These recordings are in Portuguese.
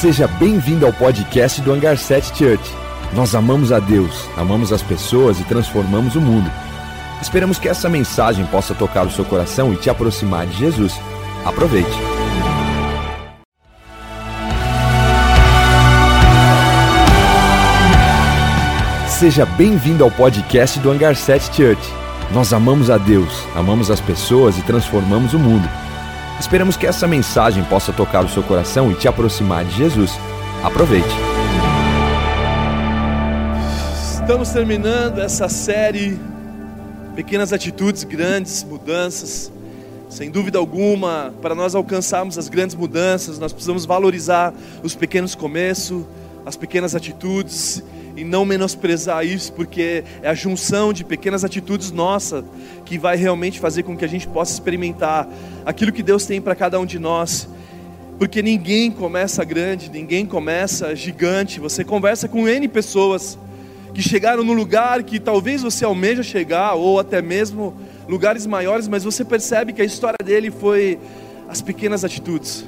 Seja bem-vindo ao podcast do Hangar 7 Church. Nós amamos a Deus, amamos as pessoas e transformamos o mundo. Esperamos que essa mensagem possa tocar o seu coração e te aproximar de Jesus. Aproveite. Seja bem-vindo ao podcast do Hangar 7 Church. Nós amamos a Deus, amamos as pessoas e transformamos o mundo. Esperamos que essa mensagem possa tocar o seu coração e te aproximar de Jesus. Aproveite. Estamos terminando essa série Pequenas Atitudes, Grandes Mudanças. Sem dúvida alguma, para nós alcançarmos as grandes mudanças, nós precisamos valorizar os pequenos começos, as pequenas atitudes e não menosprezar isso, porque é a junção de pequenas atitudes nossa que vai realmente fazer com que a gente possa experimentar aquilo que Deus tem para cada um de nós. Porque ninguém começa grande, ninguém começa gigante. Você conversa com N pessoas que chegaram no lugar que talvez você almeja chegar, ou até mesmo lugares maiores, mas você percebe que a história dele foi as pequenas atitudes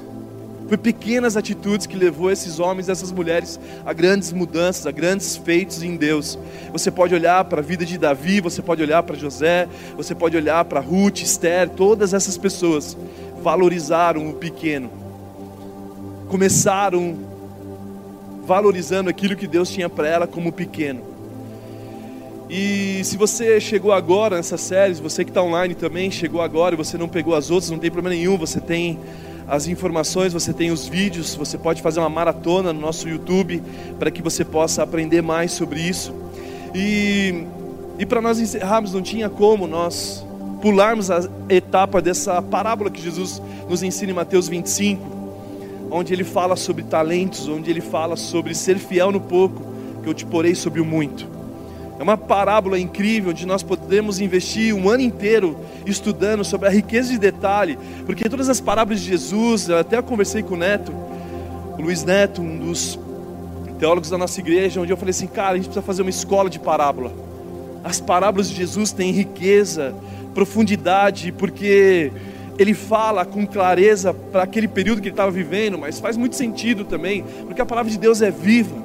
foi pequenas atitudes que levou esses homens e essas mulheres a grandes mudanças, a grandes feitos em Deus. Você pode olhar para a vida de Davi, você pode olhar para José, você pode olhar para Ruth, Esther, todas essas pessoas valorizaram o pequeno. Começaram valorizando aquilo que Deus tinha para ela como pequeno. E se você chegou agora nessa série, você que está online também chegou agora e você não pegou as outras, não tem problema nenhum, você tem as informações, você tem os vídeos, você pode fazer uma maratona no nosso YouTube para que você possa aprender mais sobre isso. E, e para nós encerrarmos, não tinha como nós pularmos a etapa dessa parábola que Jesus nos ensina em Mateus 25, onde ele fala sobre talentos, onde ele fala sobre ser fiel no pouco, que eu te porei sobre o muito. É uma parábola incrível onde nós podemos investir um ano inteiro estudando sobre a riqueza de detalhe, porque todas as parábolas de Jesus, eu até conversei com o Neto, o Luiz Neto, um dos teólogos da nossa igreja, onde eu falei assim, cara, a gente precisa fazer uma escola de parábola. As parábolas de Jesus têm riqueza, profundidade, porque ele fala com clareza para aquele período que ele estava vivendo, mas faz muito sentido também, porque a palavra de Deus é viva.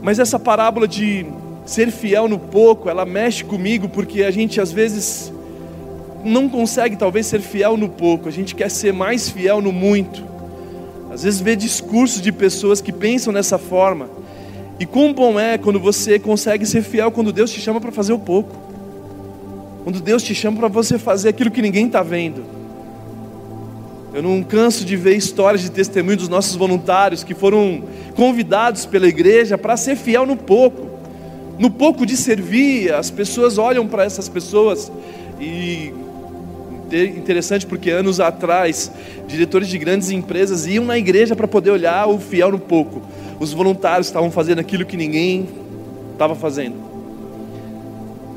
Mas essa parábola de ser fiel no pouco, ela mexe comigo porque a gente às vezes não consegue talvez ser fiel no pouco, a gente quer ser mais fiel no muito. Às vezes vê discursos de pessoas que pensam dessa forma. E quão bom é quando você consegue ser fiel quando Deus te chama para fazer o pouco. Quando Deus te chama para você fazer aquilo que ninguém está vendo. Eu não canso de ver histórias de testemunho dos nossos voluntários que foram convidados pela igreja para ser fiel no pouco no pouco de servir, as pessoas olham para essas pessoas e interessante porque anos atrás, diretores de grandes empresas iam na igreja para poder olhar o fiel no pouco. Os voluntários estavam fazendo aquilo que ninguém estava fazendo.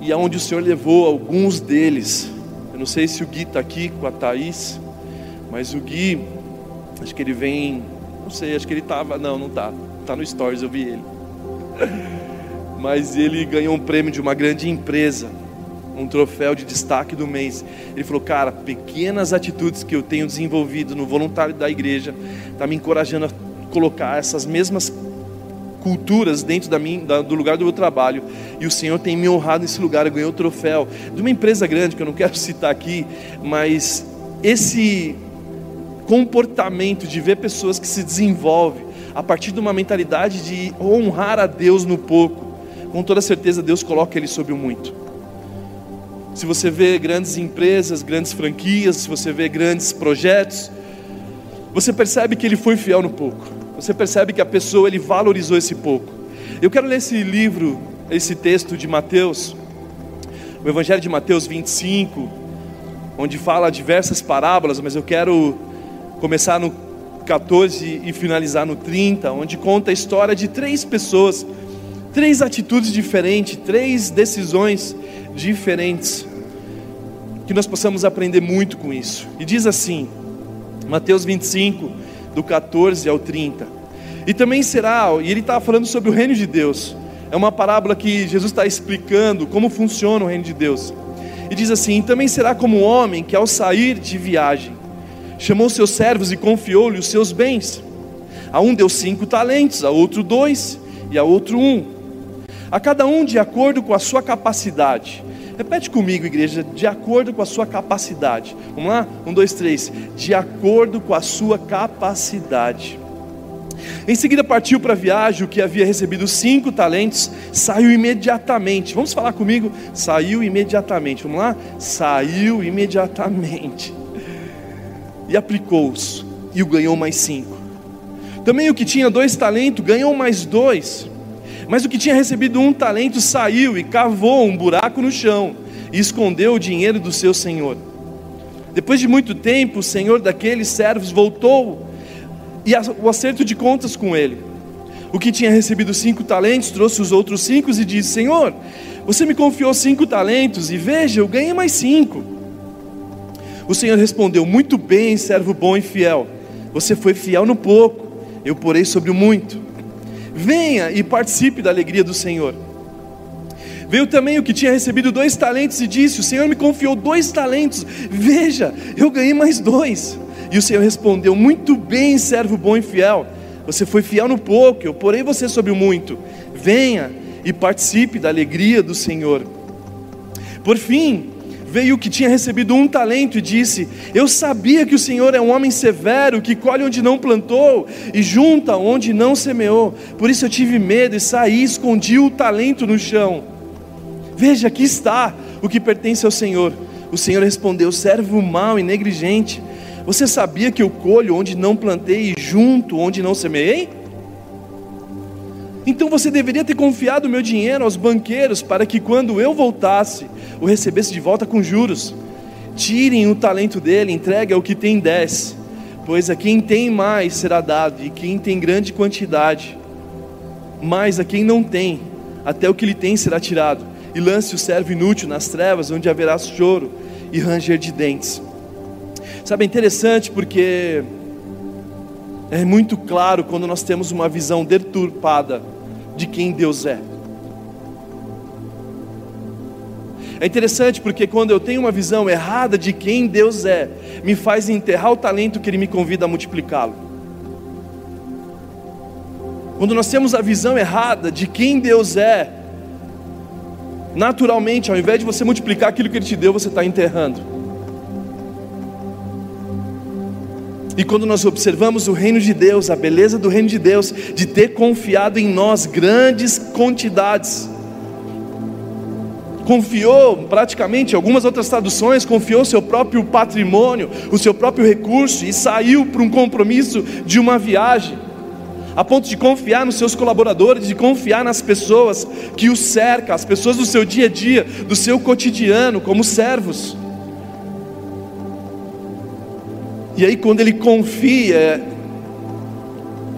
E aonde o Senhor levou alguns deles. Eu não sei se o Gui está aqui com a Thaís, mas o Gui, acho que ele vem, não sei, acho que ele estava, não, não está, está no Stories, eu vi ele. mas ele ganhou um prêmio de uma grande empresa, um troféu de destaque do mês. Ele falou: Cara, pequenas atitudes que eu tenho desenvolvido no voluntário da igreja, está me encorajando a colocar essas mesmas culturas dentro da da, do lugar do meu trabalho. E o Senhor tem me honrado nesse lugar. Eu ganhei o troféu de uma empresa grande que eu não quero citar aqui, mas esse comportamento de ver pessoas que se desenvolvem a partir de uma mentalidade de honrar a Deus no pouco com toda certeza Deus coloca ele sobre o muito. Se você vê grandes empresas, grandes franquias, se você vê grandes projetos, você percebe que ele foi fiel no pouco. Você percebe que a pessoa ele valorizou esse pouco. Eu quero ler esse livro, esse texto de Mateus, o Evangelho de Mateus 25, onde fala diversas parábolas, mas eu quero começar no 14 e finalizar no 30, onde conta a história de três pessoas três atitudes diferentes, três decisões diferentes, que nós possamos aprender muito com isso. E diz assim, Mateus 25, do 14 ao 30. E também será, e ele está falando sobre o reino de Deus. É uma parábola que Jesus está explicando como funciona o reino de Deus. E diz assim: e também será como um homem que, ao sair de viagem, chamou seus servos e confiou-lhe os seus bens. A um deu cinco talentos, a outro dois e a outro um. A cada um de acordo com a sua capacidade. Repete comigo, igreja, de acordo com a sua capacidade. Vamos lá? Um, dois, três. De acordo com a sua capacidade. Em seguida partiu para a viagem, o que havia recebido cinco talentos, saiu imediatamente. Vamos falar comigo? Saiu imediatamente. Vamos lá? Saiu imediatamente. E aplicou-os, e o ganhou mais cinco. Também o que tinha dois talentos ganhou mais dois. Mas o que tinha recebido um talento saiu e cavou um buraco no chão e escondeu o dinheiro do seu senhor. Depois de muito tempo, o senhor daqueles servos voltou e o acerto de contas com ele. O que tinha recebido cinco talentos trouxe os outros cinco e disse: Senhor, você me confiou cinco talentos e veja, eu ganhei mais cinco. O Senhor respondeu: Muito bem, servo bom e fiel. Você foi fiel no pouco, eu porei sobre o muito venha e participe da alegria do Senhor. Veio também o que tinha recebido dois talentos e disse: O Senhor me confiou dois talentos, veja, eu ganhei mais dois. E o Senhor respondeu: Muito bem, servo bom e fiel. Você foi fiel no pouco, eu porei você sobre o muito. Venha e participe da alegria do Senhor. Por fim, veio o que tinha recebido um talento e disse: Eu sabia que o Senhor é um homem severo, que colhe onde não plantou e junta onde não semeou. Por isso eu tive medo e saí, escondi o talento no chão. Veja, aqui está o que pertence ao Senhor. O Senhor respondeu: Servo mau e negligente, você sabia que eu colho onde não plantei e junto onde não semeei? Então você deveria ter confiado o meu dinheiro aos banqueiros para que quando eu voltasse, o recebesse de volta com juros. Tirem o talento dele, entregue ao que tem dez, pois a quem tem mais será dado, e quem tem grande quantidade, mas a quem não tem, até o que lhe tem será tirado. E lance o servo inútil nas trevas, onde haverá choro e ranger de dentes. Sabe, é interessante porque é muito claro quando nós temos uma visão deturpada de quem Deus é. É interessante porque quando eu tenho uma visão errada de quem Deus é, me faz enterrar o talento que Ele me convida a multiplicá-lo. Quando nós temos a visão errada de quem Deus é, naturalmente, ao invés de você multiplicar aquilo que Ele te deu, você está enterrando. E quando nós observamos o reino de Deus, a beleza do reino de Deus, de ter confiado em nós grandes quantidades, confiou praticamente, algumas outras traduções, confiou seu próprio patrimônio, o seu próprio recurso e saiu para um compromisso de uma viagem, a ponto de confiar nos seus colaboradores, de confiar nas pessoas que o cercam, as pessoas do seu dia a dia, do seu cotidiano, como servos. E aí, quando ele confia,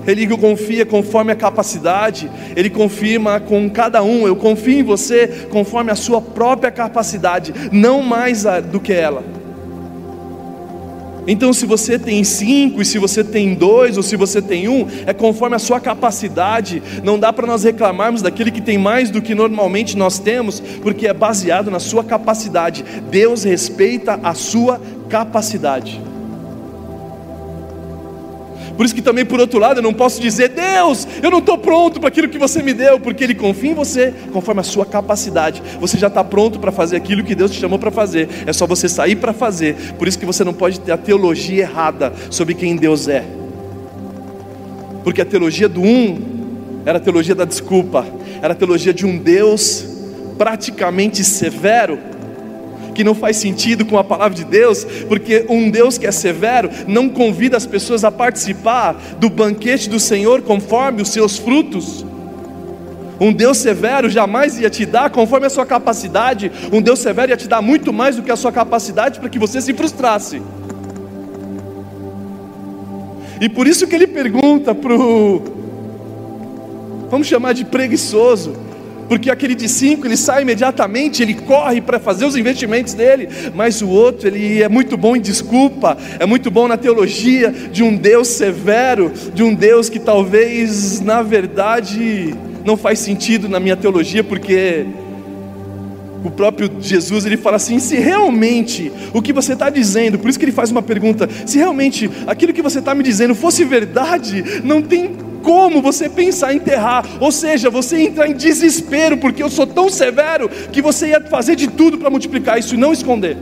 ele confia conforme a capacidade, ele confirma com cada um: eu confio em você conforme a sua própria capacidade, não mais do que ela. Então, se você tem cinco, e se você tem dois, ou se você tem um, é conforme a sua capacidade. Não dá para nós reclamarmos daquele que tem mais do que normalmente nós temos, porque é baseado na sua capacidade. Deus respeita a sua capacidade. Por isso que também, por outro lado, eu não posso dizer, Deus, eu não estou pronto para aquilo que você me deu, porque Ele confia em você conforme a sua capacidade. Você já está pronto para fazer aquilo que Deus te chamou para fazer. É só você sair para fazer. Por isso que você não pode ter a teologia errada sobre quem Deus é. Porque a teologia do um era a teologia da desculpa, era a teologia de um Deus praticamente severo que não faz sentido com a palavra de Deus, porque um Deus que é severo não convida as pessoas a participar do banquete do Senhor conforme os seus frutos. Um Deus severo jamais ia te dar conforme a sua capacidade, um Deus severo ia te dar muito mais do que a sua capacidade para que você se frustrasse. E por isso que ele pergunta para o, vamos chamar de preguiçoso, porque aquele de cinco ele sai imediatamente, ele corre para fazer os investimentos dele, mas o outro ele é muito bom em desculpa, é muito bom na teologia de um Deus severo, de um Deus que talvez na verdade não faz sentido na minha teologia, porque o próprio Jesus ele fala assim: se realmente o que você está dizendo, por isso que ele faz uma pergunta, se realmente aquilo que você está me dizendo fosse verdade, não tem como você pensar em enterrar, ou seja, você entrar em desespero, porque eu sou tão severo que você ia fazer de tudo para multiplicar isso e não esconder.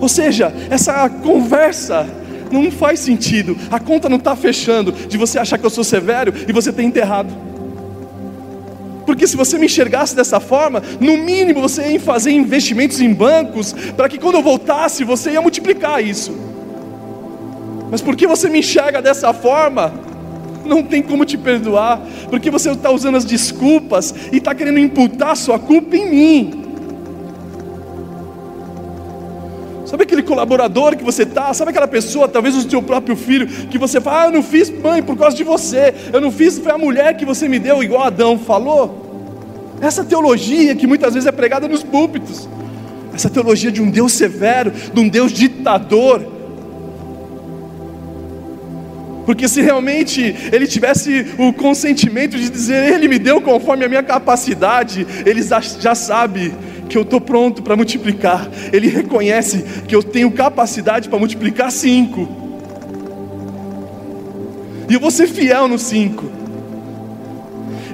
Ou seja, essa conversa não faz sentido, a conta não está fechando de você achar que eu sou severo e você ter enterrado. Porque se você me enxergasse dessa forma, no mínimo você ia fazer investimentos em bancos, para que quando eu voltasse você ia multiplicar isso. Mas porque você me enxerga dessa forma, não tem como te perdoar, porque você está usando as desculpas e está querendo imputar sua culpa em mim. Sabe aquele colaborador que você está? Sabe aquela pessoa, talvez o seu próprio filho, que você fala, ah, eu não fiz mãe por causa de você, eu não fiz, foi a mulher que você me deu, igual Adão falou. Essa teologia que muitas vezes é pregada nos púlpitos, essa teologia de um Deus severo, de um Deus ditador, porque se realmente ele tivesse o consentimento de dizer, Ele me deu conforme a minha capacidade, ele já sabe que eu estou pronto para multiplicar. Ele reconhece que eu tenho capacidade para multiplicar cinco. E eu vou ser fiel no cinco.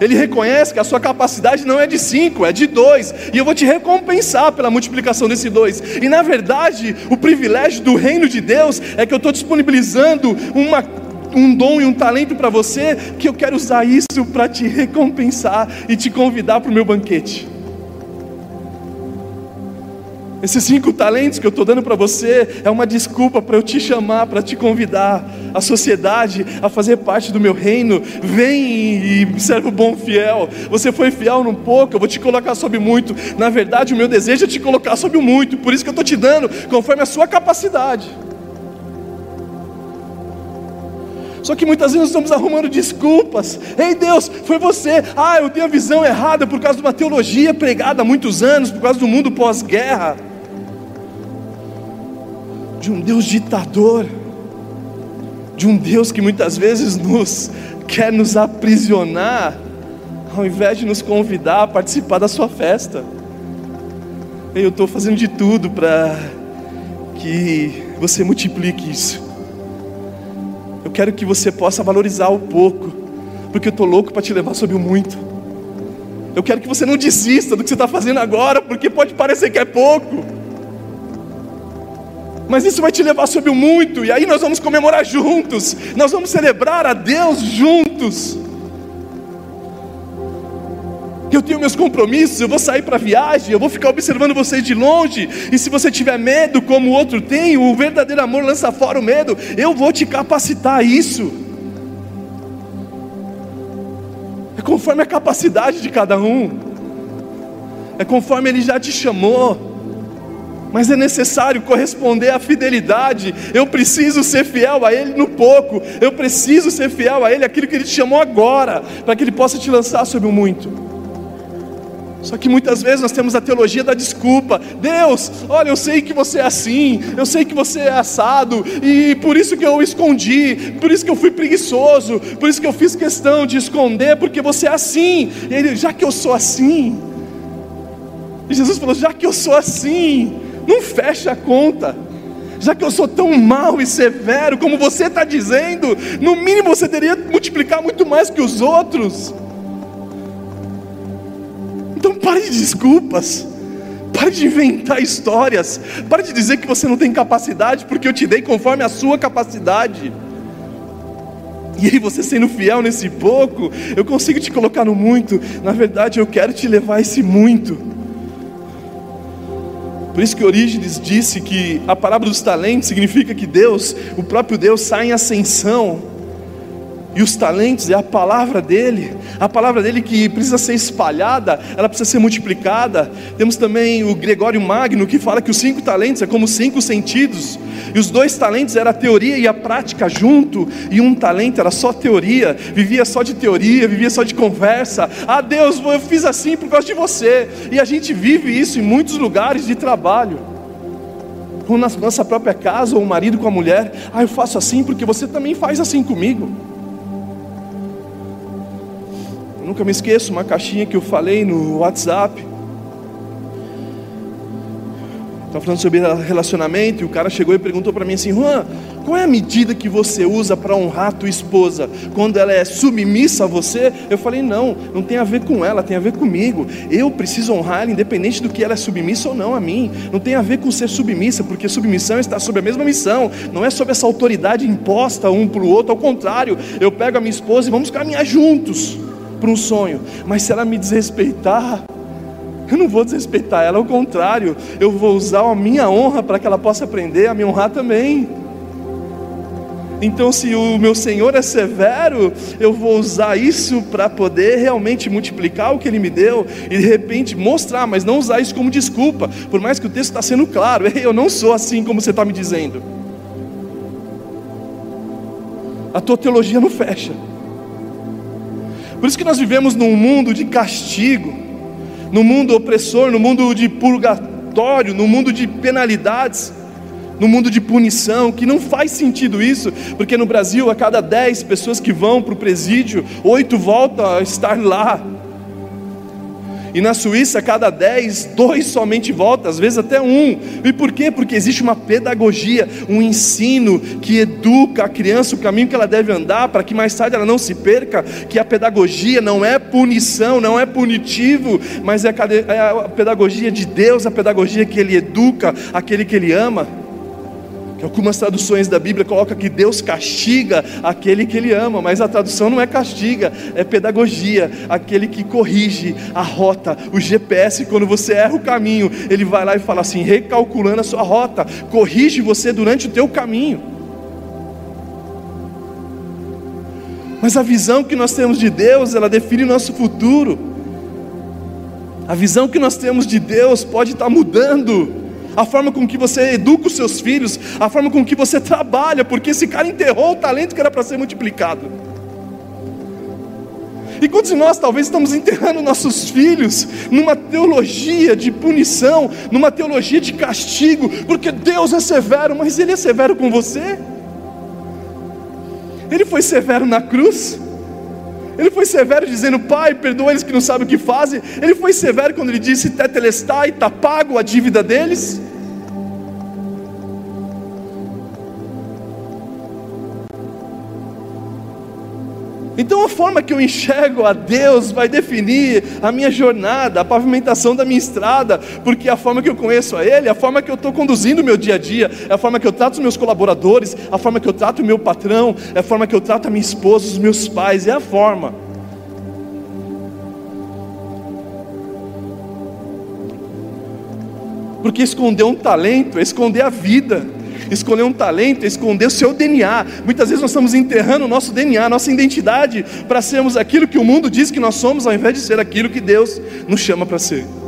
Ele reconhece que a sua capacidade não é de cinco, é de dois, e eu vou te recompensar pela multiplicação desse dois. E na verdade, o privilégio do reino de Deus é que eu estou disponibilizando uma um dom e um talento para você, que eu quero usar isso para te recompensar e te convidar para o meu banquete. Esses cinco talentos que eu estou dando para você é uma desculpa para eu te chamar, para te convidar, a sociedade a fazer parte do meu reino. Vem e serve o bom fiel. Você foi fiel num pouco, eu vou te colocar sobre muito. Na verdade, o meu desejo é te colocar sobre muito, por isso que eu estou te dando, conforme a sua capacidade. Só que muitas vezes nós estamos arrumando desculpas. Ei Deus, foi você. Ah, eu tenho a visão errada por causa de uma teologia pregada há muitos anos, por causa do mundo pós-guerra. De um Deus ditador. De um Deus que muitas vezes nos quer nos aprisionar, ao invés de nos convidar a participar da sua festa. Eu estou fazendo de tudo para que você multiplique isso. Eu quero que você possa valorizar o pouco, porque eu estou louco para te levar sobre o muito. Eu quero que você não desista do que você está fazendo agora, porque pode parecer que é pouco. Mas isso vai te levar sobre o muito, e aí nós vamos comemorar juntos, nós vamos celebrar a Deus juntos que eu tenho meus compromissos, eu vou sair para viagem, eu vou ficar observando vocês de longe, e se você tiver medo, como o outro tem, o verdadeiro amor lança fora o medo, eu vou te capacitar a isso. É conforme a capacidade de cada um, é conforme Ele já te chamou. Mas é necessário corresponder à fidelidade. Eu preciso ser fiel a Ele no pouco. Eu preciso ser fiel a Ele aquilo que Ele te chamou agora, para que Ele possa te lançar sobre o muito. Só que muitas vezes nós temos a teologia da desculpa. Deus, olha, eu sei que você é assim, eu sei que você é assado, e por isso que eu escondi, por isso que eu fui preguiçoso, por isso que eu fiz questão de esconder, porque você é assim. E ele, já que eu sou assim, e Jesus falou: já que eu sou assim, não fecha a conta. Já que eu sou tão mau e severo como você está dizendo, no mínimo você teria multiplicar muito mais que os outros. Então pare de desculpas. Pare de inventar histórias. Pare de dizer que você não tem capacidade, porque eu te dei conforme a sua capacidade. E aí, você sendo fiel nesse pouco, eu consigo te colocar no muito. Na verdade, eu quero te levar a esse muito. Por isso que Orígenes disse que a palavra dos talentos significa que Deus, o próprio Deus, sai em ascensão e os talentos é a palavra dele, a palavra dele que precisa ser espalhada, ela precisa ser multiplicada. Temos também o Gregório Magno que fala que os cinco talentos é como cinco sentidos, e os dois talentos era a teoria e a prática junto, e um talento era só teoria, vivia só de teoria, vivia só de conversa. Ah, Deus, eu fiz assim por causa de você, e a gente vive isso em muitos lugares de trabalho. Ou na nossa própria casa, ou o marido com a mulher, ah, eu faço assim porque você também faz assim comigo. Nunca me esqueço uma caixinha que eu falei no WhatsApp. Estava falando sobre relacionamento e o cara chegou e perguntou para mim assim: Juan, qual é a medida que você usa para honrar a tua esposa? Quando ela é submissa a você? Eu falei: não, não tem a ver com ela, tem a ver comigo. Eu preciso honrar ela, independente do que ela é submissa ou não a mim. Não tem a ver com ser submissa, porque submissão está sob a mesma missão, não é sobre essa autoridade imposta um para o outro. Ao contrário, eu pego a minha esposa e vamos caminhar juntos para um sonho. Mas se ela me desrespeitar, eu não vou desrespeitar ela, ao contrário, eu vou usar a minha honra para que ela possa aprender a me honrar também. Então, se o meu Senhor é severo, eu vou usar isso para poder realmente multiplicar o que Ele me deu e de repente mostrar, mas não usar isso como desculpa, por mais que o texto está sendo claro, eu não sou assim como você está me dizendo. A tua teologia não fecha. Por isso que nós vivemos num mundo de castigo no mundo opressor, no mundo de purgatório, no mundo de penalidades, no mundo de punição, que não faz sentido isso, porque no Brasil, a cada dez pessoas que vão para o presídio, oito voltam a estar lá. E na Suíça, cada dez, dois somente voltam, às vezes até um. E por quê? Porque existe uma pedagogia, um ensino que educa a criança o caminho que ela deve andar, para que mais tarde ela não se perca. Que a pedagogia não é punição, não é punitivo, mas é, é a pedagogia de Deus, a pedagogia que Ele educa aquele que Ele ama. Algumas traduções da Bíblia colocam que Deus castiga aquele que Ele ama, mas a tradução não é castiga, é pedagogia, aquele que corrige a rota, o GPS. Quando você erra o caminho, Ele vai lá e fala assim, recalculando a sua rota, corrige você durante o teu caminho. Mas a visão que nós temos de Deus, ela define o nosso futuro. A visão que nós temos de Deus pode estar mudando a forma com que você educa os seus filhos, a forma com que você trabalha, porque esse cara enterrou o talento que era para ser multiplicado. E quantos de nós talvez estamos enterrando nossos filhos numa teologia de punição, numa teologia de castigo, porque Deus é severo, mas Ele é severo com você? Ele foi severo na cruz? Ele foi severo dizendo, Pai, perdoa eles que não sabem o que fazem. Ele foi severo quando ele disse, Tetelestai, está pago a dívida deles. Então a forma que eu enxergo a Deus vai definir a minha jornada, a pavimentação da minha estrada, porque a forma que eu conheço a Ele, a forma que eu estou conduzindo o meu dia a dia, é a forma que eu trato os meus colaboradores, a forma que eu trato o meu patrão, é a forma que eu trato a minha esposa, os meus pais, é a forma. Porque esconder um talento é esconder a vida escolher um talento, esconder o seu DNA. Muitas vezes nós estamos enterrando o nosso DNA, nossa identidade, para sermos aquilo que o mundo diz que nós somos, ao invés de ser aquilo que Deus nos chama para ser.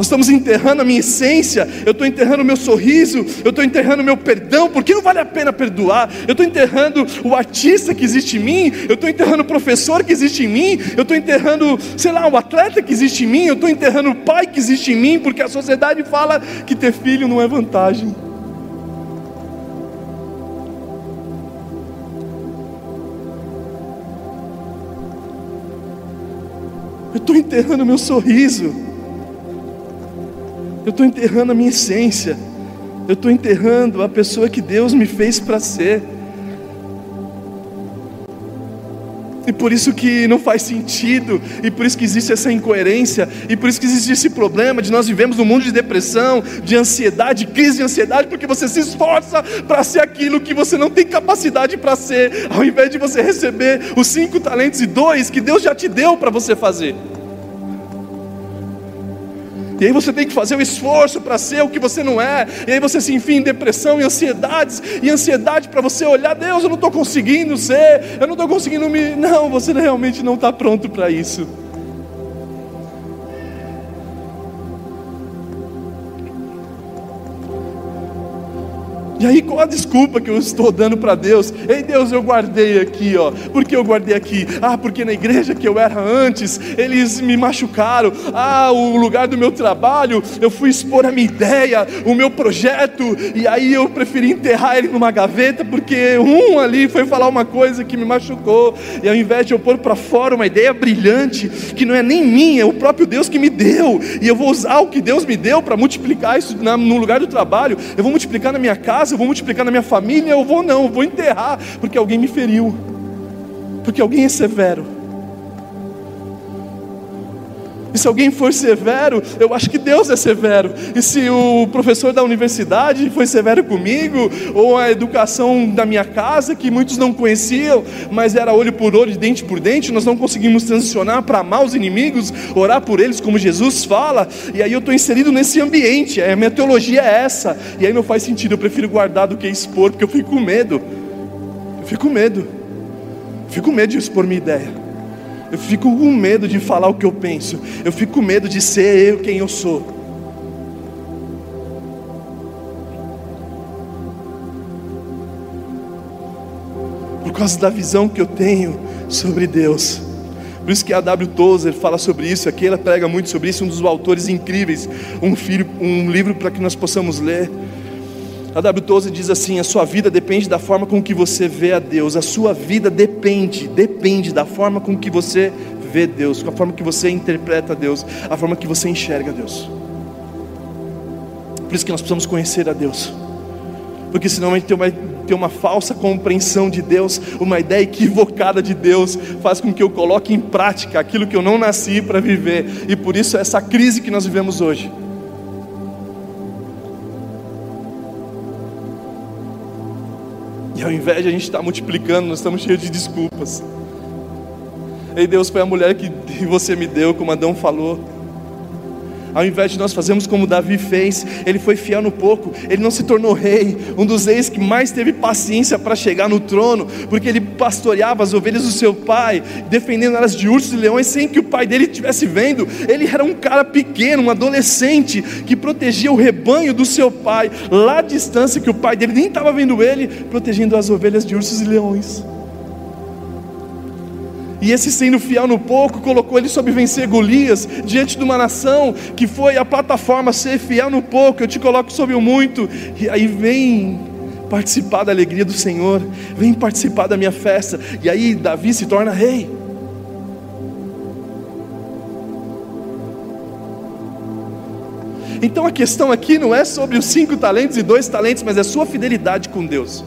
Nós estamos enterrando a minha essência, eu estou enterrando o meu sorriso, eu estou enterrando o meu perdão, porque não vale a pena perdoar. Eu estou enterrando o artista que existe em mim, eu estou enterrando o professor que existe em mim, eu estou enterrando, sei lá, o atleta que existe em mim, eu estou enterrando o pai que existe em mim, porque a sociedade fala que ter filho não é vantagem. Eu estou enterrando meu sorriso eu estou enterrando a minha essência, eu estou enterrando a pessoa que Deus me fez para ser. E por isso que não faz sentido, e por isso que existe essa incoerência, e por isso que existe esse problema de nós vivemos num mundo de depressão, de ansiedade, de crise de ansiedade, porque você se esforça para ser aquilo que você não tem capacidade para ser, ao invés de você receber os cinco talentos e dois que Deus já te deu para você fazer. E aí você tem que fazer o um esforço para ser o que você não é. E aí você se enfia em depressão e ansiedades. E ansiedade para você olhar, Deus, eu não estou conseguindo ser, eu não estou conseguindo me. Não, você realmente não está pronto para isso. E aí, qual a desculpa que eu estou dando para Deus? Ei, Deus, eu guardei aqui, ó. Por que eu guardei aqui? Ah, porque na igreja que eu era antes, eles me machucaram. Ah, o lugar do meu trabalho, eu fui expor a minha ideia, o meu projeto, e aí eu preferi enterrar ele numa gaveta, porque um ali foi falar uma coisa que me machucou. E ao invés de eu pôr para fora uma ideia brilhante, que não é nem minha, é o próprio Deus que me deu, e eu vou usar o que Deus me deu para multiplicar isso no lugar do trabalho, eu vou multiplicar na minha casa casa, eu vou multiplicar na minha família, eu vou não, eu vou enterrar, porque alguém me feriu, porque alguém é severo. E se alguém for severo, eu acho que Deus é severo. E se o professor da universidade foi severo comigo, ou a educação da minha casa, que muitos não conheciam, mas era olho por olho, dente por dente, nós não conseguimos transicionar para amar os inimigos, orar por eles como Jesus fala, e aí eu estou inserido nesse ambiente, a minha teologia é essa, e aí não faz sentido, eu prefiro guardar do que expor, porque eu fico com medo. Eu fico com medo. Fico com medo de expor minha ideia. Eu fico com medo de falar o que eu penso. Eu fico com medo de ser eu quem eu sou. Por causa da visão que eu tenho sobre Deus. Por isso que a W. Tozer fala sobre isso, aqui ela prega muito sobre isso, um dos autores incríveis, um, filho, um livro para que nós possamos ler. A W. Tozer diz assim: a sua vida depende da forma com que você vê a Deus. A sua vida depende, depende da forma com que você vê Deus, com a forma que você interpreta Deus, a forma que você enxerga Deus. Por isso que nós precisamos conhecer a Deus. Porque senão a gente uma, tem uma falsa compreensão de Deus, uma ideia equivocada de Deus, faz com que eu coloque em prática aquilo que eu não nasci para viver. E por isso essa crise que nós vivemos hoje. E ao invés de a gente estar multiplicando, nós estamos cheios de desculpas. Ei Deus, foi a mulher que você me deu, como Adão falou. Ao invés de nós fazermos como Davi fez, ele foi fiel no pouco, ele não se tornou rei, um dos reis que mais teve paciência para chegar no trono, porque ele pastoreava as ovelhas do seu pai, defendendo elas de ursos e leões sem que o pai dele estivesse vendo. Ele era um cara pequeno, um adolescente, que protegia o rebanho do seu pai, lá à distância que o pai dele nem estava vendo ele, protegendo as ovelhas de ursos e leões. E esse sendo fiel no pouco, colocou ele sobre vencer Golias, diante de uma nação que foi a plataforma ser fiel no pouco, eu te coloco sobre o muito, e aí vem participar da alegria do Senhor, vem participar da minha festa, e aí Davi se torna rei. Então a questão aqui não é sobre os cinco talentos e dois talentos, mas é a sua fidelidade com Deus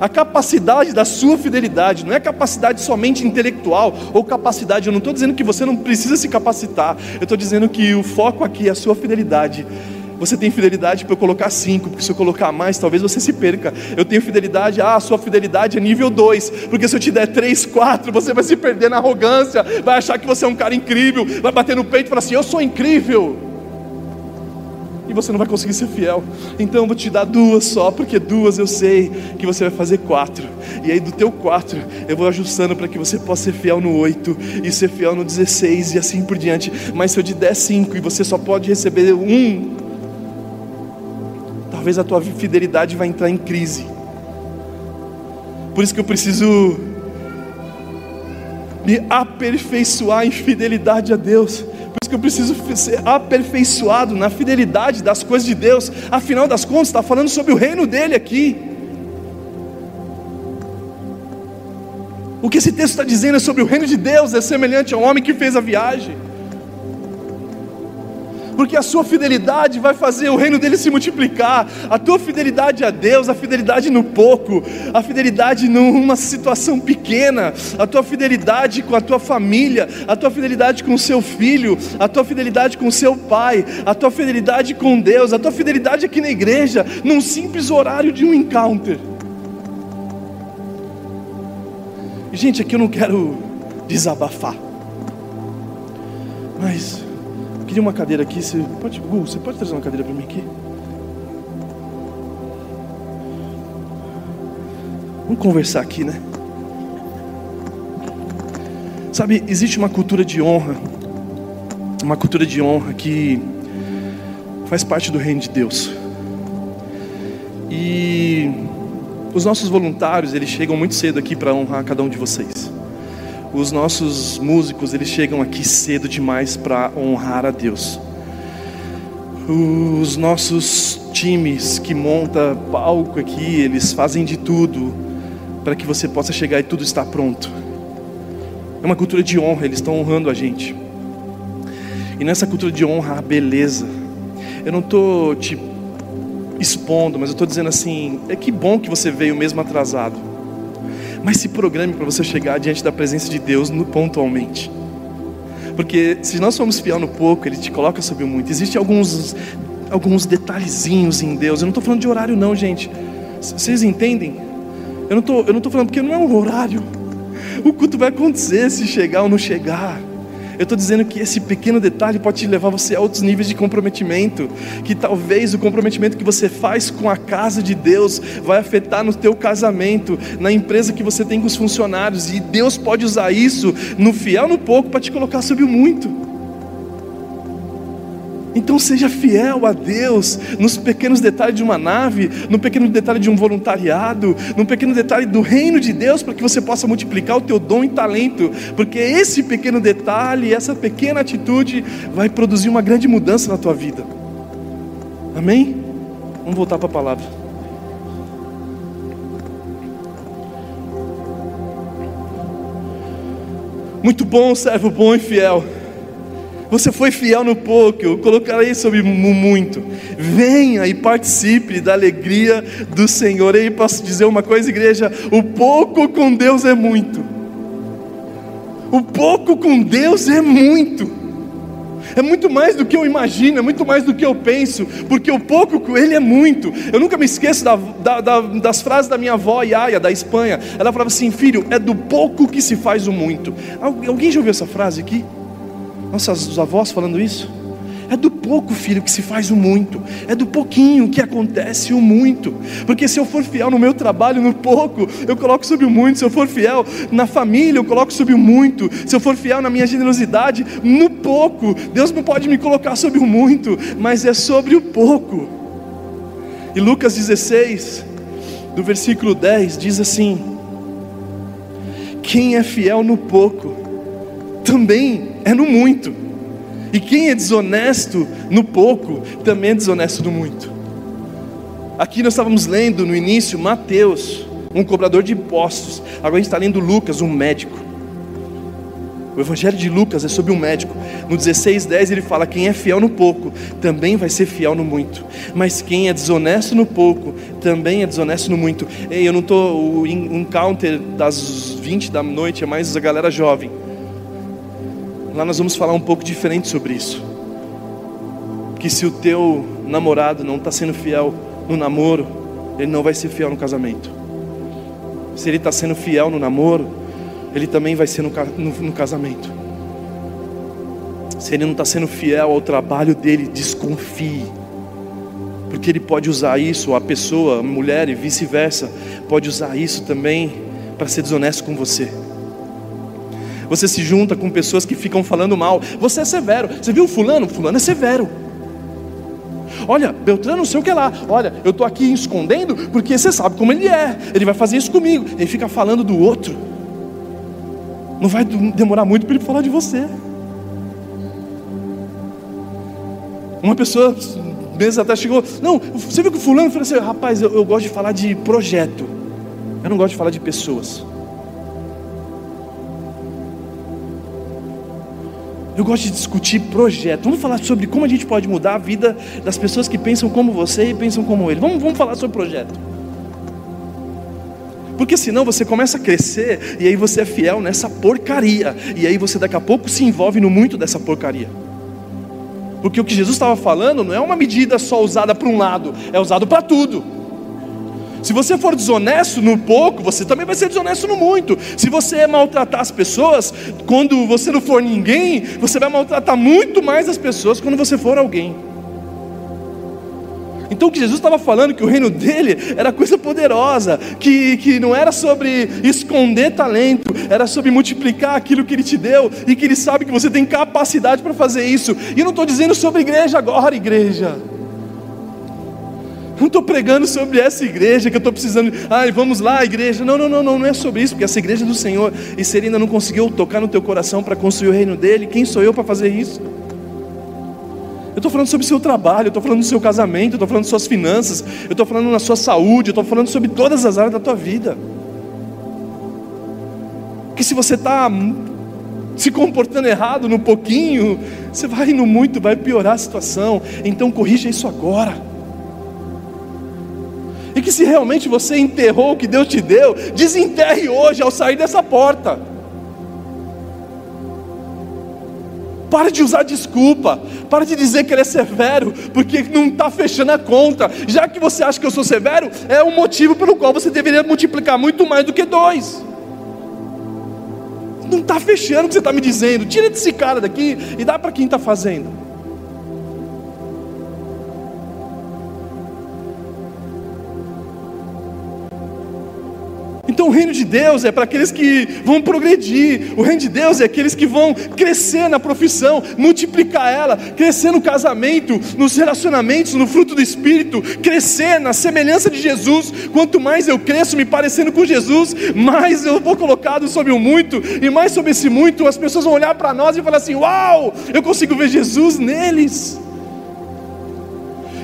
a capacidade da sua fidelidade, não é capacidade somente intelectual ou capacidade, eu não estou dizendo que você não precisa se capacitar, eu estou dizendo que o foco aqui é a sua fidelidade. Você tem fidelidade para eu colocar cinco, porque se eu colocar mais, talvez você se perca. Eu tenho fidelidade, ah, a sua fidelidade é nível 2, porque se eu te der três, quatro, você vai se perder na arrogância, vai achar que você é um cara incrível, vai bater no peito e falar assim: Eu sou incrível e você não vai conseguir ser fiel. Então eu vou te dar duas só, porque duas eu sei que você vai fazer quatro. E aí do teu quatro eu vou ajustando para que você possa ser fiel no oito e ser fiel no 16 e assim por diante. Mas se eu te der cinco e você só pode receber um, talvez a tua fidelidade vai entrar em crise. Por isso que eu preciso me aperfeiçoar em fidelidade a Deus que eu preciso ser aperfeiçoado na fidelidade das coisas de Deus. Afinal das contas, está falando sobre o reino dele aqui. O que esse texto está dizendo é sobre o reino de Deus, é semelhante ao homem que fez a viagem porque a sua fidelidade vai fazer o reino dele se multiplicar. A tua fidelidade a Deus, a fidelidade no pouco, a fidelidade numa situação pequena, a tua fidelidade com a tua família, a tua fidelidade com o seu filho, a tua fidelidade com o seu pai, a tua fidelidade com Deus, a tua fidelidade aqui na igreja, num simples horário de um encounter. Gente, aqui eu não quero desabafar, mas queria uma cadeira aqui. Você pode, Gu, você pode trazer uma cadeira para mim aqui? Vamos conversar aqui, né? Sabe, existe uma cultura de honra, uma cultura de honra que faz parte do reino de Deus. E os nossos voluntários, eles chegam muito cedo aqui para honrar cada um de vocês. Os nossos músicos, eles chegam aqui cedo demais para honrar a Deus. Os nossos times que monta palco aqui, eles fazem de tudo para que você possa chegar e tudo está pronto. É uma cultura de honra, eles estão honrando a gente. E nessa cultura de honra, a beleza. Eu não estou te expondo, mas eu estou dizendo assim: é que bom que você veio mesmo atrasado. Mas se programe para você chegar diante da presença de Deus no, pontualmente. Porque se nós somos fiel no pouco, Ele te coloca sobre o muito. Existem alguns, alguns detalhezinhos em Deus. Eu não estou falando de horário, não, gente. Vocês entendem? Eu não estou falando porque não é um horário. O culto vai acontecer se chegar ou não chegar. Eu estou dizendo que esse pequeno detalhe pode te levar você a outros níveis de comprometimento. Que talvez o comprometimento que você faz com a casa de Deus vai afetar no teu casamento, na empresa que você tem com os funcionários. E Deus pode usar isso no fiel no pouco para te colocar sobre o muito. Então seja fiel a Deus nos pequenos detalhes de uma nave, no pequeno detalhe de um voluntariado, no pequeno detalhe do reino de Deus, para que você possa multiplicar o teu dom e talento, porque esse pequeno detalhe, essa pequena atitude vai produzir uma grande mudança na tua vida. Amém? Vamos voltar para a palavra. Muito bom, servo bom e fiel. Você foi fiel no pouco, eu colocarei sobre muito. Venha e participe da alegria do Senhor. E aí posso dizer uma coisa, igreja: o pouco com Deus é muito. O pouco com Deus é muito. É muito mais do que eu imagino, é muito mais do que eu penso, porque o pouco com Ele é muito. Eu nunca me esqueço da, da, da, das frases da minha avó Iaia, da Espanha. Ela falava assim: Filho, é do pouco que se faz o muito. Alguém já ouviu essa frase aqui? Nossas avós falando isso. É do pouco, filho, que se faz o muito. É do pouquinho que acontece o muito. Porque se eu for fiel no meu trabalho, no pouco, eu coloco sobre o muito. Se eu for fiel na família, eu coloco sobre o muito. Se eu for fiel na minha generosidade, no pouco. Deus não pode me colocar sobre o muito, mas é sobre o pouco. E Lucas 16, do versículo 10, diz assim: Quem é fiel no pouco, também é no muito. E quem é desonesto no pouco, também é desonesto no muito. Aqui nós estávamos lendo no início Mateus, um cobrador de impostos. Agora a gente está lendo Lucas, um médico. O Evangelho de Lucas é sobre um médico. No 16:10 ele fala: quem é fiel no pouco, também vai ser fiel no muito. Mas quem é desonesto no pouco, também é desonesto no muito. Ei, eu não estou. O encounter das 20 da noite é mais a galera jovem. Lá nós vamos falar um pouco diferente sobre isso. Que se o teu namorado não está sendo fiel no namoro, ele não vai ser fiel no casamento. Se ele está sendo fiel no namoro, ele também vai ser no, no, no casamento. Se ele não está sendo fiel ao trabalho dele, desconfie. Porque ele pode usar isso, a pessoa, a mulher e vice-versa, pode usar isso também para ser desonesto com você você se junta com pessoas que ficam falando mal. Você é severo. Você viu fulano? Fulano é severo. Olha, Beltrano não sei o que lá. Olha, eu estou aqui escondendo porque você sabe como ele é. Ele vai fazer isso comigo. Ele fica falando do outro. Não vai demorar muito para ele falar de você. Uma pessoa meses atrás chegou, não, você viu que o fulano falou assim, rapaz, eu, eu gosto de falar de projeto. Eu não gosto de falar de pessoas. Eu gosto de discutir projeto. Vamos falar sobre como a gente pode mudar a vida das pessoas que pensam como você e pensam como ele. Vamos, vamos falar sobre projeto. Porque senão você começa a crescer e aí você é fiel nessa porcaria. E aí você daqui a pouco se envolve no muito dessa porcaria. Porque o que Jesus estava falando não é uma medida só usada para um lado, é usado para tudo. Se você for desonesto no pouco, você também vai ser desonesto no muito. Se você maltratar as pessoas, quando você não for ninguém, você vai maltratar muito mais as pessoas quando você for alguém. Então o que Jesus estava falando, que o reino dele era coisa poderosa, que, que não era sobre esconder talento, era sobre multiplicar aquilo que ele te deu, e que ele sabe que você tem capacidade para fazer isso. E eu não estou dizendo sobre igreja agora, igreja. Não estou pregando sobre essa igreja que eu estou precisando. Ai, vamos lá, igreja. Não, não, não, não, não é sobre isso, porque essa igreja é do Senhor. E se Ele ainda não conseguiu tocar no teu coração para construir o reino dele, quem sou eu para fazer isso? Eu estou falando sobre o seu trabalho, eu estou falando do seu casamento, eu estou falando das suas finanças, eu estou falando na sua saúde, eu estou falando sobre todas as áreas da tua vida. Que se você está se comportando errado no pouquinho, você vai indo muito, vai piorar a situação. Então corrija isso agora. E que se realmente você enterrou o que Deus te deu, desenterre hoje ao sair dessa porta. Para de usar desculpa, para de dizer que ele é severo, porque não está fechando a conta. Já que você acha que eu sou severo, é o motivo pelo qual você deveria multiplicar muito mais do que dois. Não está fechando o que você está me dizendo. Tira desse cara daqui e dá para quem está fazendo. Então o reino de Deus é para aqueles que vão progredir, o reino de Deus é aqueles que vão crescer na profissão, multiplicar ela, crescer no casamento, nos relacionamentos, no fruto do Espírito, crescer na semelhança de Jesus. Quanto mais eu cresço me parecendo com Jesus, mais eu vou colocado sobre o muito, e mais sobre esse muito, as pessoas vão olhar para nós e falar assim: Uau, eu consigo ver Jesus neles.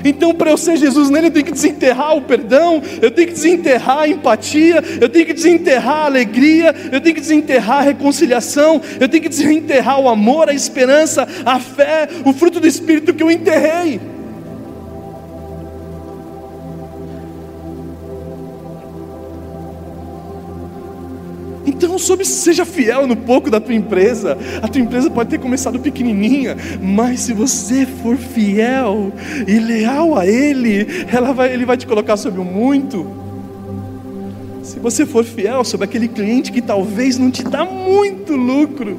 Então, para eu ser Jesus nele, eu tenho que desenterrar o perdão, eu tenho que desenterrar a empatia, eu tenho que desenterrar a alegria, eu tenho que desenterrar a reconciliação, eu tenho que desenterrar o amor, a esperança, a fé, o fruto do Espírito que eu enterrei. Então, sobre, seja fiel no pouco da tua empresa. A tua empresa pode ter começado pequenininha, mas se você for fiel e leal a Ele, vai, Ele vai te colocar sobre o muito. Se você for fiel sobre aquele cliente que talvez não te dá muito lucro,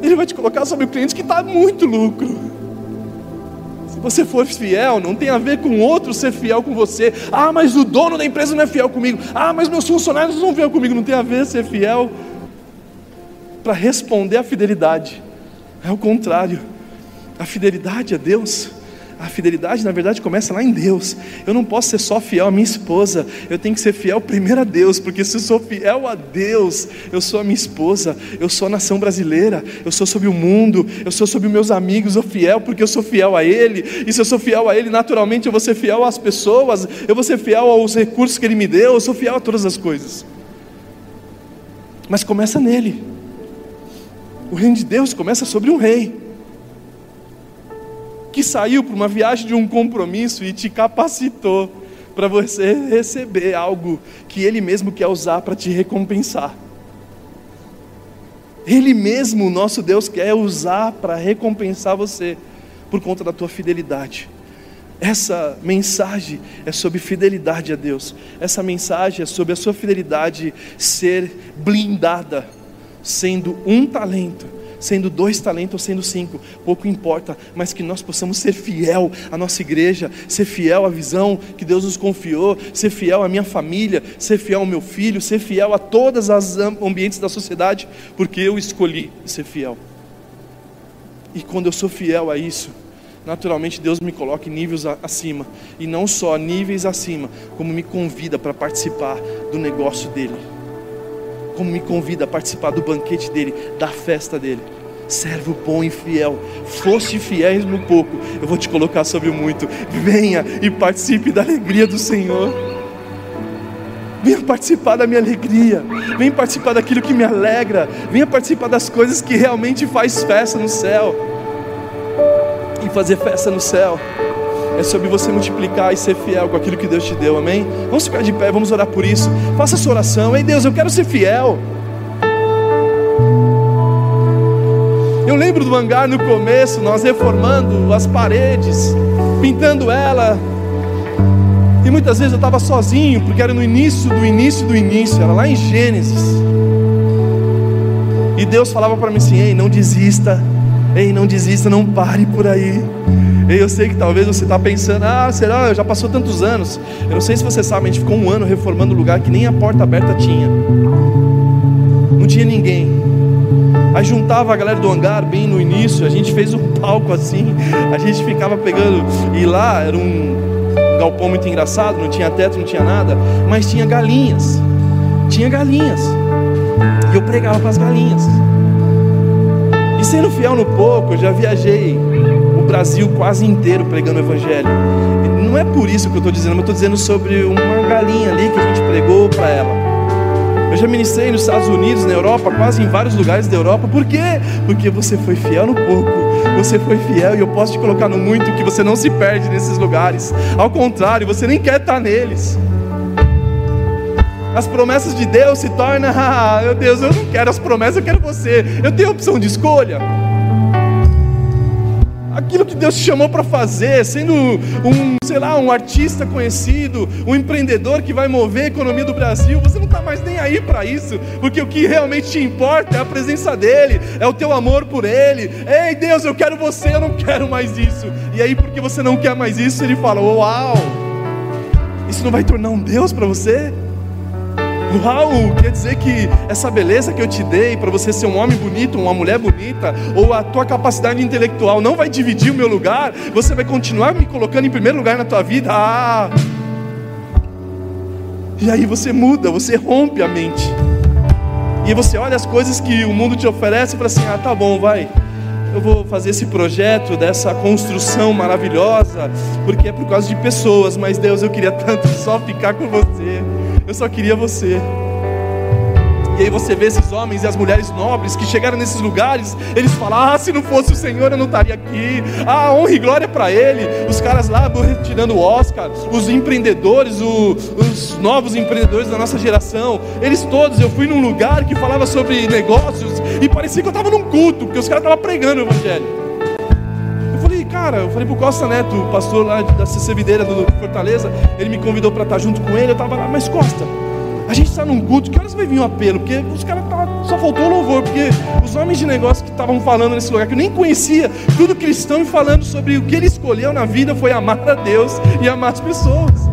Ele vai te colocar sobre o cliente que dá muito lucro. Se você for fiel, não tem a ver com outro ser fiel com você. Ah, mas o dono da empresa não é fiel comigo. Ah, mas meus funcionários não fiel comigo. Não tem a ver ser fiel para responder à fidelidade. É o contrário. A fidelidade a Deus a fidelidade, na verdade, começa lá em Deus. Eu não posso ser só fiel à minha esposa, eu tenho que ser fiel primeiro a Deus, porque se eu sou fiel a Deus, eu sou a minha esposa, eu sou a nação brasileira, eu sou sobre o mundo, eu sou sobre meus amigos, eu fiel porque eu sou fiel a Ele, e se eu sou fiel a Ele, naturalmente eu vou ser fiel às pessoas, eu vou ser fiel aos recursos que Ele me deu, eu sou fiel a todas as coisas. Mas começa nele. O reino de Deus começa sobre um rei que saiu para uma viagem de um compromisso e te capacitou para você receber algo que Ele mesmo quer usar para te recompensar. Ele mesmo, nosso Deus, quer usar para recompensar você por conta da tua fidelidade. Essa mensagem é sobre fidelidade a Deus. Essa mensagem é sobre a sua fidelidade ser blindada, sendo um talento sendo dois talentos ou sendo cinco, pouco importa, mas que nós possamos ser fiel à nossa igreja, ser fiel à visão que Deus nos confiou, ser fiel à minha família, ser fiel ao meu filho, ser fiel a todos os ambientes da sociedade, porque eu escolhi ser fiel. E quando eu sou fiel a isso, naturalmente Deus me coloca em níveis acima, e não só níveis acima, como me convida para participar do negócio dele como me convida a participar do banquete dele, da festa dele. Servo bom e fiel, foste fiéis no pouco, eu vou te colocar sobre o muito. Venha e participe da alegria do Senhor. Venha participar da minha alegria, venha participar daquilo que me alegra, venha participar das coisas que realmente faz festa no céu. E fazer festa no céu é sobre você multiplicar e ser fiel com aquilo que Deus te deu, amém? Vamos ficar de pé, vamos orar por isso. Faça essa oração, ei Deus, eu quero ser fiel. Eu lembro do hangar no começo, nós reformando as paredes, pintando ela. E muitas vezes eu estava sozinho, porque era no início do início do início, era lá em Gênesis. E Deus falava para mim assim: ei, não desista, ei, não desista, não pare por aí. Eu sei que talvez você está pensando, ah, será? Já passou tantos anos. Eu não sei se você sabe, a gente ficou um ano reformando um lugar que nem a porta aberta tinha. Não tinha ninguém. Aí juntava a galera do hangar bem no início, a gente fez um palco assim, a gente ficava pegando, e lá era um galpão muito engraçado, não tinha teto, não tinha nada, mas tinha galinhas. Tinha galinhas. E eu pregava para as galinhas. Sendo fiel no pouco, eu já viajei o Brasil quase inteiro pregando o Evangelho. E não é por isso que eu estou dizendo, mas eu estou dizendo sobre uma galinha ali que a gente pregou para ela. Eu já ministrei nos Estados Unidos, na Europa, quase em vários lugares da Europa. Por quê? Porque você foi fiel no pouco, você foi fiel e eu posso te colocar no muito que você não se perde nesses lugares. Ao contrário, você nem quer estar neles. As promessas de Deus se tornam, ah, meu Deus, eu não quero as promessas, eu quero você. Eu tenho opção de escolha aquilo que Deus te chamou para fazer, sendo um, sei lá, um artista conhecido, um empreendedor que vai mover a economia do Brasil, você não está mais nem aí para isso, porque o que realmente te importa é a presença dEle, é o teu amor por Ele. Ei Deus, eu quero você, eu não quero mais isso. E aí, porque você não quer mais isso, Ele fala: Uau, isso não vai tornar um Deus para você? Uau, quer dizer que essa beleza que eu te dei para você ser um homem bonito, uma mulher bonita, ou a tua capacidade intelectual não vai dividir o meu lugar, você vai continuar me colocando em primeiro lugar na tua vida. Ah! E aí você muda, você rompe a mente. E você olha as coisas que o mundo te oferece e fala assim: ah, tá bom, vai. Eu vou fazer esse projeto dessa construção maravilhosa, porque é por causa de pessoas, mas Deus, eu queria tanto só ficar com você. Eu só queria você. E aí você vê esses homens e as mulheres nobres que chegaram nesses lugares, eles falam: Ah, se não fosse o Senhor, eu não estaria aqui. Ah, honra e glória para Ele. Os caras lá retirando o Oscar, os empreendedores, o, os novos empreendedores da nossa geração, eles todos. Eu fui num lugar que falava sobre negócios e parecia que eu estava num culto, porque os caras estavam pregando o Evangelho. Cara, eu falei pro Costa Neto, o pastor lá da CC do Fortaleza, ele me convidou para estar junto com ele. Eu estava lá, mas Costa, a gente está num culto, que horas vai vir um apelo? Porque os caras só faltou louvor, porque os homens de negócio que estavam falando nesse lugar, que eu nem conhecia, tudo cristão e falando sobre o que ele escolheu na vida foi amar a Deus e amar as pessoas.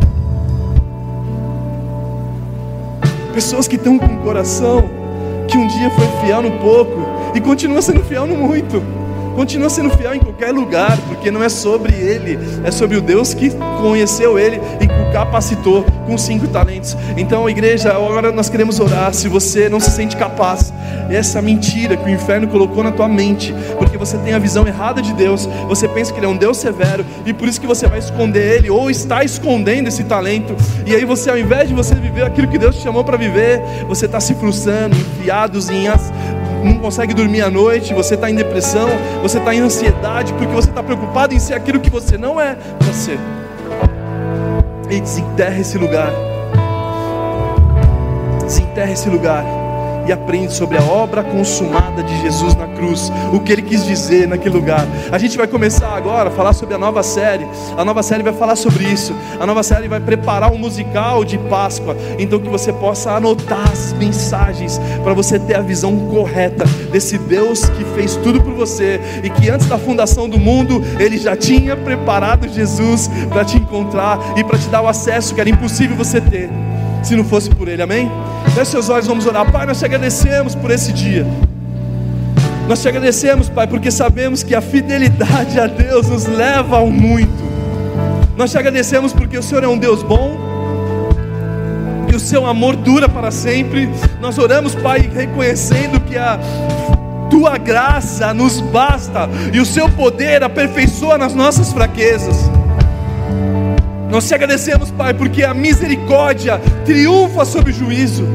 Pessoas que estão com um coração que um dia foi fiel no pouco e continua sendo fiel no muito. Continua sendo fiel em qualquer lugar, porque não é sobre ele, é sobre o Deus que conheceu ele e o capacitou com cinco talentos. Então, igreja, agora nós queremos orar. Se você não se sente capaz, essa mentira que o inferno colocou na tua mente, porque você tem a visão errada de Deus, você pensa que ele é um Deus severo e por isso que você vai esconder ele ou está escondendo esse talento. E aí você, ao invés de você viver aquilo que Deus te chamou para viver, você está se frustrando, enfiados em as não consegue dormir à noite, você está em depressão, você está em ansiedade, porque você está preocupado em ser aquilo que você não é para ser. E desenterra esse lugar. Desenterra esse lugar e aprende sobre a obra consumada de Jesus na cruz, o que ele quis dizer naquele lugar. A gente vai começar agora a falar sobre a nova série. A nova série vai falar sobre isso. A nova série vai preparar um musical de Páscoa, então que você possa anotar as mensagens para você ter a visão correta desse Deus que fez tudo por você e que antes da fundação do mundo ele já tinha preparado Jesus para te encontrar e para te dar o acesso que era impossível você ter se não fosse por Ele, amém? Feche seus olhos, vamos orar. Pai, nós te agradecemos por esse dia. Nós te agradecemos, Pai, porque sabemos que a fidelidade a Deus nos leva ao muito. Nós te agradecemos porque o Senhor é um Deus bom, que o seu amor dura para sempre. Nós oramos, Pai, reconhecendo que a tua graça nos basta e o seu poder aperfeiçoa nas nossas fraquezas. Nós te agradecemos, Pai, porque a misericórdia triunfa sobre o juízo.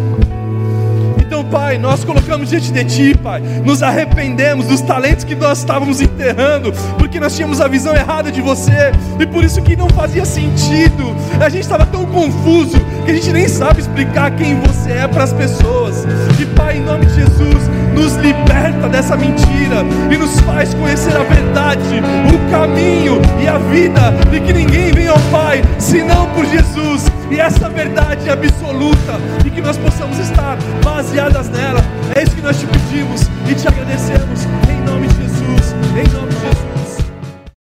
Pai, nós colocamos diante de Ti, Pai, nos arrependemos dos talentos que nós estávamos enterrando, porque nós tínhamos a visão errada de você, e por isso que não fazia sentido, a gente estava tão confuso, que a gente nem sabe explicar quem você é para as pessoas. E, Pai, em nome de Jesus, nos liberta dessa mentira e nos faz conhecer a verdade, o caminho e a vida, e que ninguém vem ao Pai senão por Jesus e essa verdade é absoluta, e que nós possamos estar baseadas nela. É isso que nós te pedimos e te agradecemos, em nome de Jesus, em nome de Jesus.